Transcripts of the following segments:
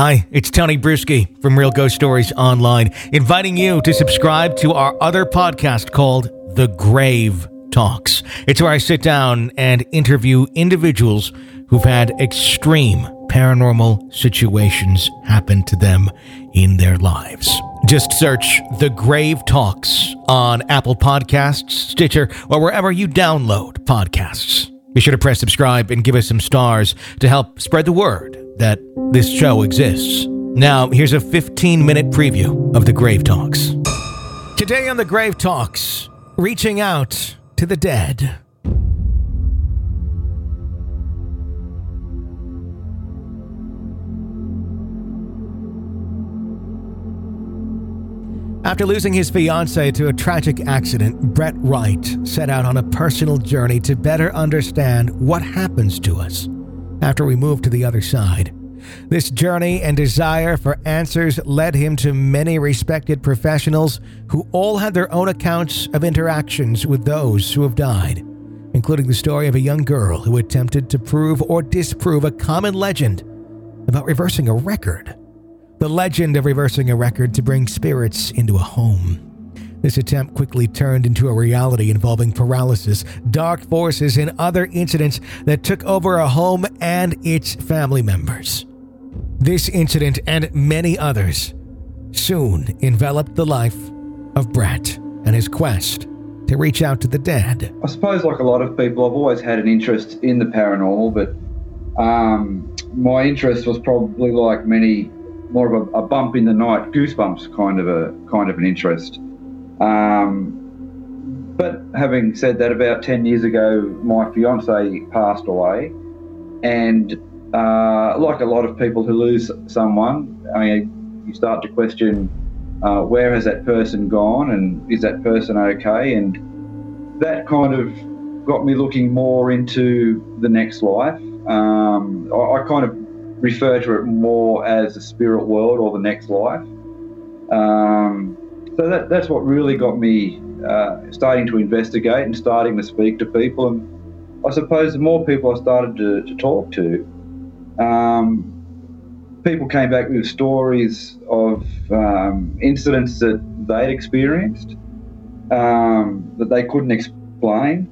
Hi, it's Tony Brueski from Real Ghost Stories Online, inviting you to subscribe to our other podcast called The Grave Talks. It's where I sit down and interview individuals who've had extreme paranormal situations happen to them in their lives. Just search The Grave Talks on Apple Podcasts, Stitcher, or wherever you download podcasts. Be sure to press subscribe and give us some stars to help spread the word that this show exists. Now, here's a 15 minute preview of the Grave Talks. Today on the Grave Talks, reaching out to the dead. After losing his fiancee to a tragic accident, Brett Wright set out on a personal journey to better understand what happens to us after we move to the other side. This journey and desire for answers led him to many respected professionals who all had their own accounts of interactions with those who have died, including the story of a young girl who attempted to prove or disprove a common legend about reversing a record. The legend of reversing a record to bring spirits into a home. This attempt quickly turned into a reality involving paralysis, dark forces, and other incidents that took over a home and its family members. This incident and many others soon enveloped the life of Brett and his quest to reach out to the dead. I suppose, like a lot of people, I've always had an interest in the paranormal, but um, my interest was probably like many, more of a, a, bump in the night, goosebumps kind of a kind of an interest. Um, but having said that, about ten years ago, my fiance passed away, and uh, like a lot of people who lose someone, I mean, you start to question uh, where has that person gone and is that person okay? And that kind of got me looking more into the next life. Um, I, I, kind of refer to it more as the spirit world or the next life. Um, so that, that's what really got me uh, starting to investigate and starting to speak to people. And I suppose the more people I started to, to talk to, um, people came back with stories of um, incidents that they'd experienced um, that they couldn't explain.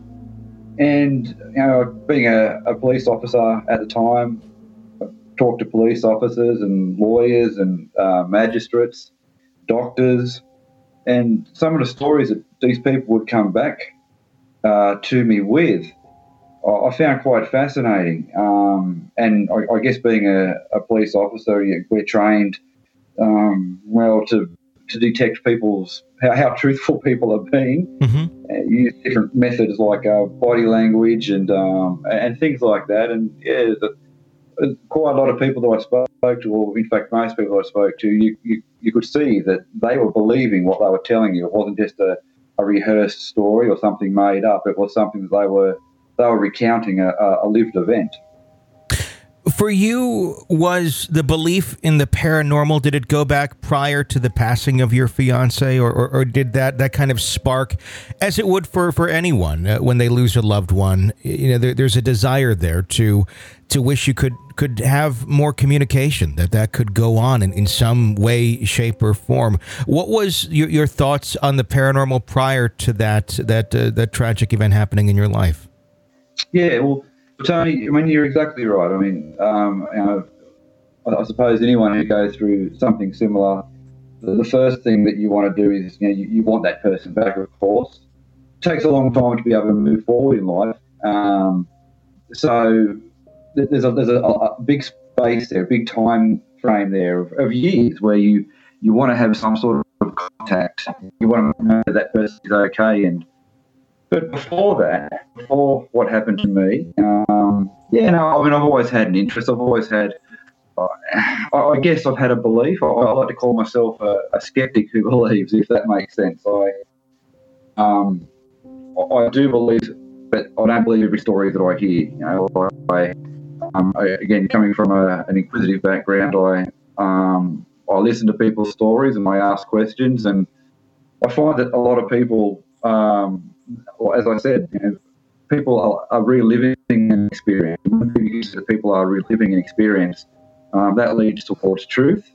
And, you know, being a, a police officer at the time, I talked to police officers and lawyers and uh, magistrates, doctors, and some of the stories that these people would come back uh, to me with I found quite fascinating. Um, and I, I, guess being a, a police officer, we're trained um, well to to detect people's how, how truthful people are being. Mm-hmm. Uh, use different methods like uh, body language and um, and things like that. And yeah, the, uh, quite a lot of people that I spoke to, or in fact most people I spoke to, you, you, you could see that they were believing what they were telling you. It wasn't just a, a rehearsed story or something made up. It was something that they were they were recounting a, a lived event. For you, was the belief in the paranormal? Did it go back prior to the passing of your fiance, or, or, or did that that kind of spark, as it would for for anyone uh, when they lose a loved one? You know, there, there's a desire there to to wish you could could have more communication that that could go on in, in some way shape or form what was your, your thoughts on the paranormal prior to that that uh, that tragic event happening in your life yeah, well, Tony, I mean, you're exactly right. I mean, um, you know, I suppose anyone who goes through something similar, the, the first thing that you want to do is, you know, you, you, want that person back, of course. It takes a long time to be able to move forward in life. Um, so there's a, there's a, a, big space there, a big time frame there of, of years where you, you want to have some sort of contact. You want to know that that person is okay and but before that, before what happened to me, um, yeah, no, I mean, I've always had an interest. I've always had, I guess I've had a belief. I, I like to call myself a, a, skeptic who believes, if that makes sense. I, um, I do believe, but I don't believe every story that I hear. You know, I, um, I again, coming from a, an inquisitive background, I, um, I listen to people's stories and I ask questions, and I find that a lot of people um, as I said, you know, people are, are reliving an experience. When People are reliving an experience. um, that leads towards truth.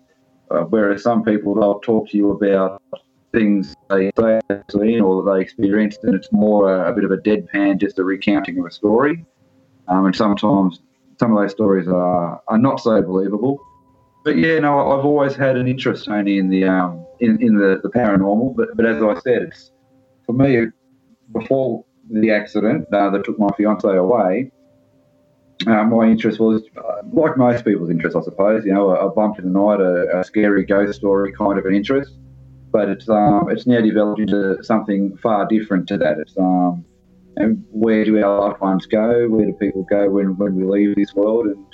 Uh, whereas some people they'll talk to you about things they seen or they experienced, and it's more a, a bit of a deadpan, just a recounting of a story. Um, and sometimes some of those stories are, are not so believable. But yeah, no, I've always had an interest only in the um, in, in the, the paranormal. But, but as I said, it's for me before the accident uh, that took my fiance away. Uh, my interest was uh, like most people's interest, I suppose. You know, a, a bump in the night, a, a, scary ghost story kind of an interest. But it's um, it's now developed into something far different to that. It's um, and where do our loved ones go? Where do people go when, when we leave this world? And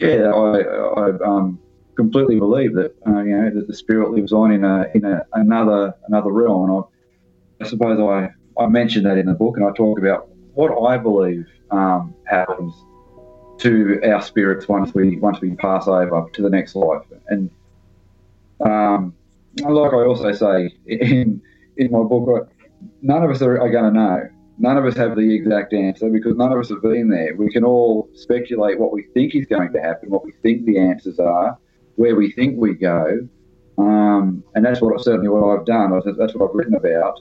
yeah, I, I um, completely believe that uh, you know that the spirit lives on in a in a, another another realm. And I, I suppose I I mentioned that in the book, and I talk about what I believe um, happens to our spirits once we once we pass over to the next life. And um, like I also say in in my book, none of us are, are going to know. None of us have the exact answer because none of us have been there. We can all speculate what we think is going to happen, what we think the answers are, where we think we go, um, and that's what certainly what I've done. That's what I've written about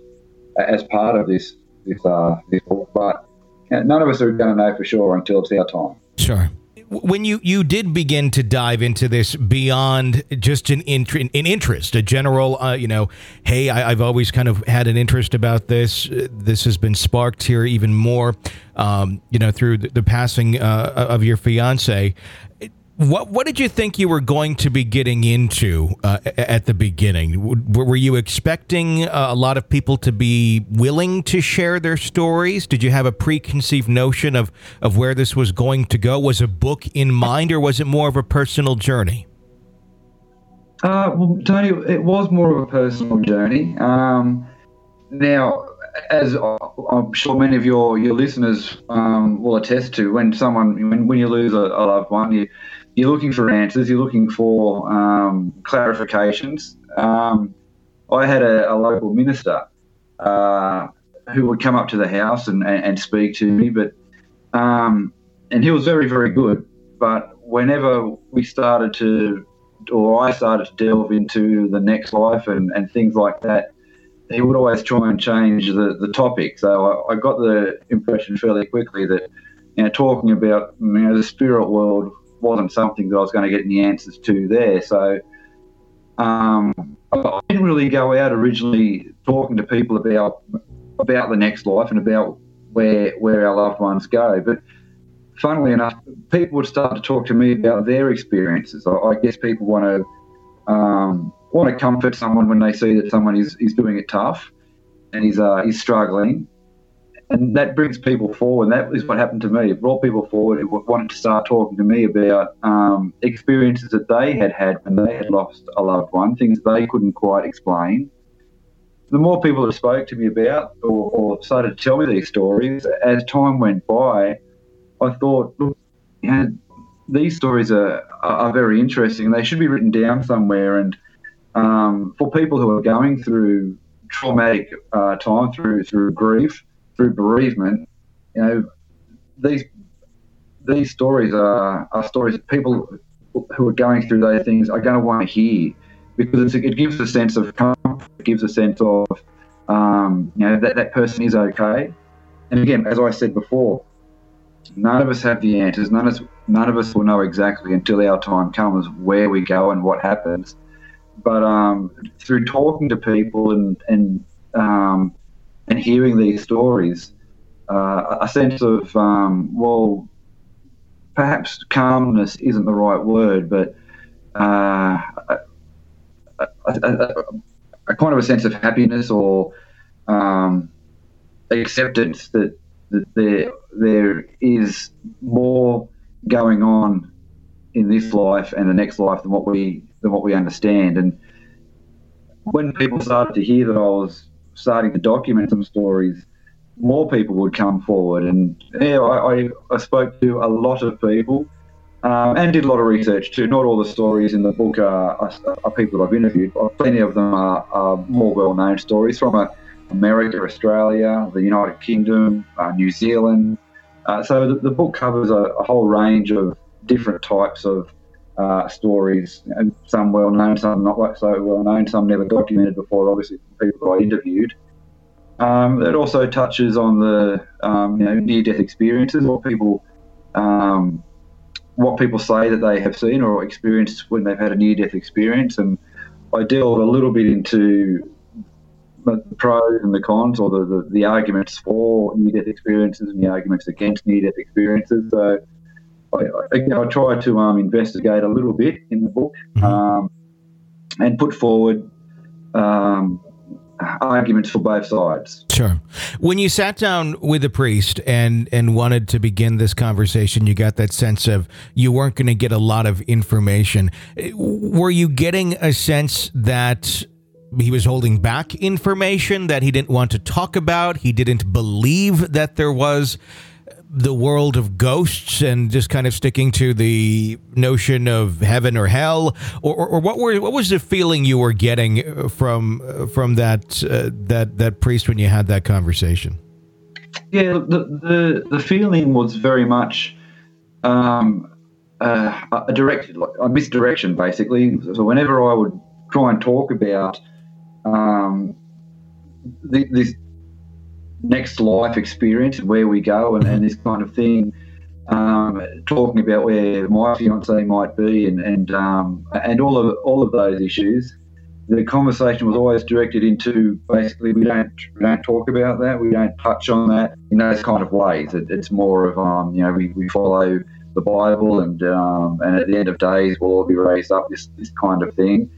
as part of this this uh, this book. But none of us are going to know for sure until it's our time. Sure. When you, you did begin to dive into this beyond just an, int- an interest, a general, uh, you know, hey, I, have always kind of had an interest about this. This has been sparked here even more, um, you know, through the, the passing uh, of your fiance. What what did you think you were going to be getting into uh, at the beginning? Were you expecting uh, a lot of people to be willing to share their stories? Did you have a preconceived notion of of where this was going to go? Was a book in mind, or was it more of a personal journey? Uh, well, Tony, it was more of a personal journey. Um, now, as I'm sure many of your your listeners um, will attest to, when someone when, when you lose a, a loved one, you you're looking for answers, you're looking for um, clarifications. Um, I had a, a local minister uh, who would come up to the house and, and, and speak to me, but um, and he was very, very good. But whenever we started to, or I started to delve into the next life and, and things like that, he would always try and change the, the topic. So I, I got the impression fairly quickly that, you know, talking about you know, the spirit world wasn't something that I was going to get any answers to there. So um, I didn't really go out originally talking to people about about the next life and about where where our loved ones go. But funnily enough, people would start to talk to me about their experiences. I, I guess people want to um, want to comfort someone when they see that someone is, is doing it tough and he's uh, he's struggling and that brings people forward. That is what happened to me. It brought people forward who wanted to start talking to me about um, experiences that they had had when they had lost a loved one, things they couldn't quite explain. The more people that spoke to me about or, or started to tell me these stories, as time went by, I thought, look, you know, these stories are, are very interesting. They should be written down somewhere. And um, for people who are going through traumatic uh, time, through through grief, through bereavement, you know, these these stories are, are stories that people who are going through those things are going to want to hear because it gives a sense of comfort, it gives a sense of um, you know that that person is okay. And again, as I said before, none of us have the answers. None of us, none of us will know exactly until our time comes where we go and what happens. But um, through talking to people and and um, and hearing these stories, uh, a sense of, um, well, perhaps calmness isn't the right word, but uh, a, a, a, a, kind of a sense of happiness or um, acceptance that, that there there is more going on in this life and the next life than what we than what we understand. And when people started to hear that I was starting to document some stories, more people would come forward. And yeah, I, I, I spoke to a lot of people um, and did a lot of research too. Not all the stories in the book are, are, are people that I've interviewed. Plenty of them are, are more well-known stories from uh, America, Australia, the United Kingdom, uh, New Zealand. Uh, so the, the, book covers a, a, whole range of different types of uh, stories, and some well known, some not so well known, some never documented before, obviously, from people I interviewed. Um, it also touches on the um, you know near death experiences, what people um, what people say that they have seen or experienced when they've had a near death experience, and I delve a little bit into the pros and the cons, or the, the, the arguments for near death experiences and the arguments against near death experiences. So I, I, I try to um, investigate a little bit in the book mm-hmm. um, and put forward um, arguments for both sides. Sure. When you sat down with a priest and and wanted to begin this conversation, you got that sense of you weren't going to get a lot of information. Were you getting a sense that he was holding back information that he didn't want to talk about? He didn't believe that there was the world of ghosts and just kind of sticking to the notion of heaven or hell, or, or, or what were what was the feeling you were getting from from that uh, that that priest when you had that conversation? Yeah, the the, the feeling was very much um, uh, a direct a misdirection, basically. So whenever I would try and talk about um, the, this next life experience where we go and, and this kind of thing. Um, talking about where my fiance might be and and um, and all of all of those issues. The conversation was always directed into basically we don't we don't talk about that, we don't touch on that in those kind of ways. It, it's more of um, you know we, we follow the Bible and um, and at the end of days we'll all be raised up this this kind of thing.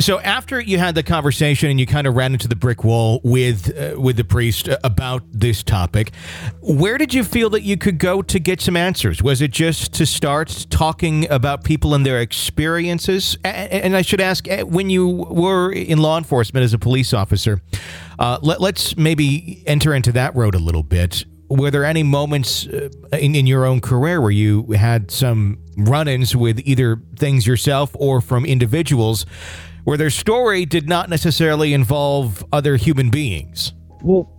So after you had the conversation and you kind of ran into the brick wall with uh, with the priest about this topic, where did you feel that you could go to get some answers? Was it just to start talking about people and their experiences? And I should ask, uh, when you were in law enforcement as a police officer, uh, let, us maybe enter into that road a little bit. Were there any moments uh, in, in your own career where you had some run-ins with either things yourself or from individuals? Where their story did not necessarily involve other human beings. Well,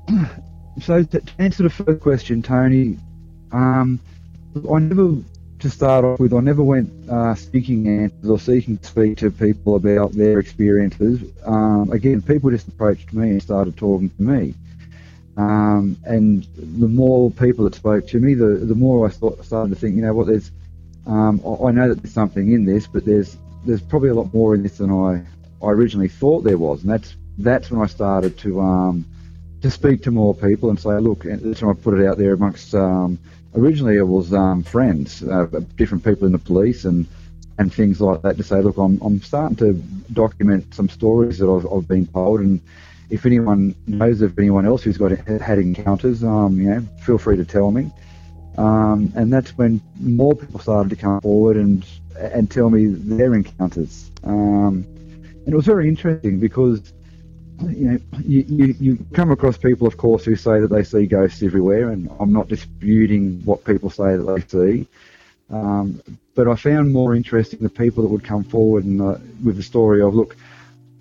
so to answer the first question, Tony, um, I never, to start off with, I never went uh, seeking answers or seeking to speak to people about their experiences. Um, again, people just approached me and started talking to me. Um, and the more people that spoke to me, the, the more I thought, started to think, you know what, there's, um, I, I know that there's something in this, but there's there's probably a lot more in this than I I originally thought there was, and that's that's when I started to um, to speak to more people and say, look, and that's when I put it out there amongst. Um, originally, it was um, friends, uh, different people in the police, and and things like that to say, look, I'm I'm starting to document some stories that I've, I've been told, and if anyone knows of anyone else who's got had encounters, um, you know, feel free to tell me. Um, and that's when more people started to come forward and and tell me their encounters. Um, and it was very interesting because you know you, you, you come across people, of course, who say that they see ghosts everywhere, and I'm not disputing what people say that they see. Um, but I found more interesting the people that would come forward and uh, with the story of, look,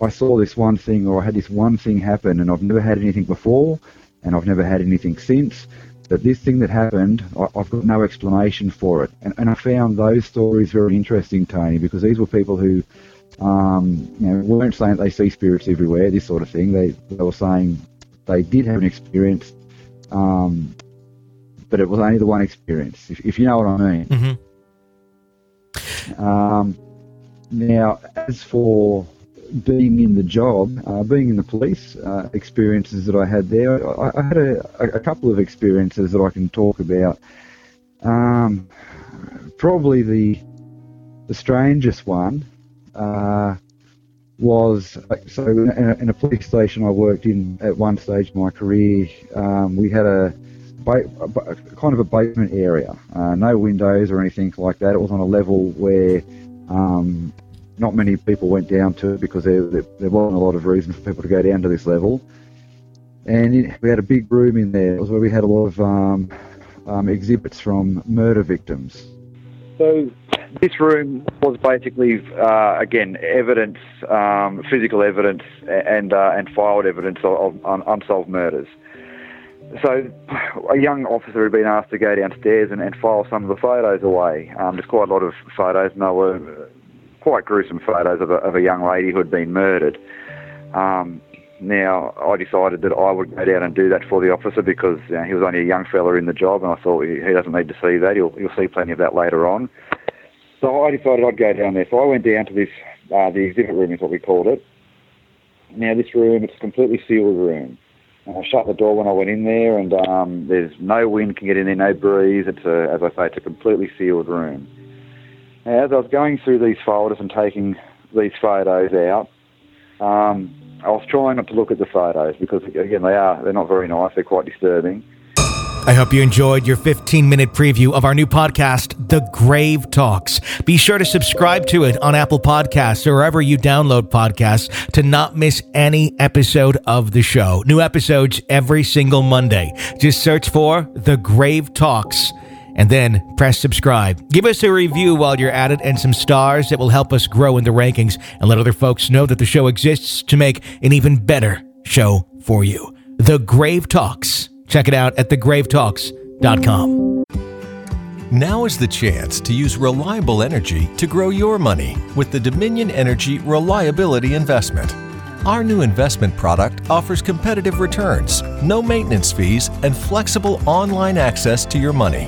I saw this one thing or I had this one thing happen, and I've never had anything before, and I've never had anything since. But this thing that happened, I, have got no explanation for it. And, and I found those stories very interesting, Tony, because these were people who um, you know, weren't saying they see spirits everywhere, this sort of thing. They, they were saying they did have an experience, um, but it was only the one experience, if, if you know what I mean. Mm-hmm. Um, now, as for being in the job, uh, being in the police, uh, experiences that I had there, I, I had a, a, couple of experiences that I can talk about. Um, probably the the strangest one uh, was so in a, in a, police station I worked in at one stage of my career. Um, we had a, ba- a, kind of a basement area, uh, no windows or anything like that. It was on a level where um, not many people went down to it because there, there, there, wasn't a lot of reason for people to go down to this level. And it, we had a big room in there. It was where we had a lot of um, um exhibits from murder victims. So this room was basically, uh, again, evidence, um, physical evidence, and uh, and filed evidence of, unsolved murders. so a young officer had been asked to go downstairs and, and file some of the photos away. Um, there's quite a lot of photos, and they were quite gruesome photos of a, of a young lady who had been murdered. Um, now, I decided that I would go down and do that for the officer because you know, he was only a young fella in the job, and I thought he, doesn't need to see that. He'll, he'll see plenty of that later on. So I decided I'd go down there. So I went down to this, uh, the exhibit room is what we called it. Now, this room, it's a completely sealed room. And I shut the door when I went in there, and um, there's no wind can get in there, no breeze. It's a, as I say, it's a completely sealed room. As I was going through these folders and taking these photos out, um, I was trying not to look at the photos because, again, they are they're not very nice. They're quite disturbing. I hope you enjoyed your 15 minute preview of our new podcast, The Grave Talks. Be sure to subscribe to it on Apple Podcasts or wherever you download podcasts to not miss any episode of the show. New episodes every single Monday. Just search for The Grave Talks and then press subscribe. Give us a review while you're at it and some stars that will help us grow in the rankings and let other folks know that the show exists to make an even better show for you. The Grave Talks. Check it out at thegravetalks.com. Now is the chance to use reliable energy to grow your money with the Dominion Energy Reliability Investment. Our new investment product offers competitive returns, no maintenance fees, and flexible online access to your money.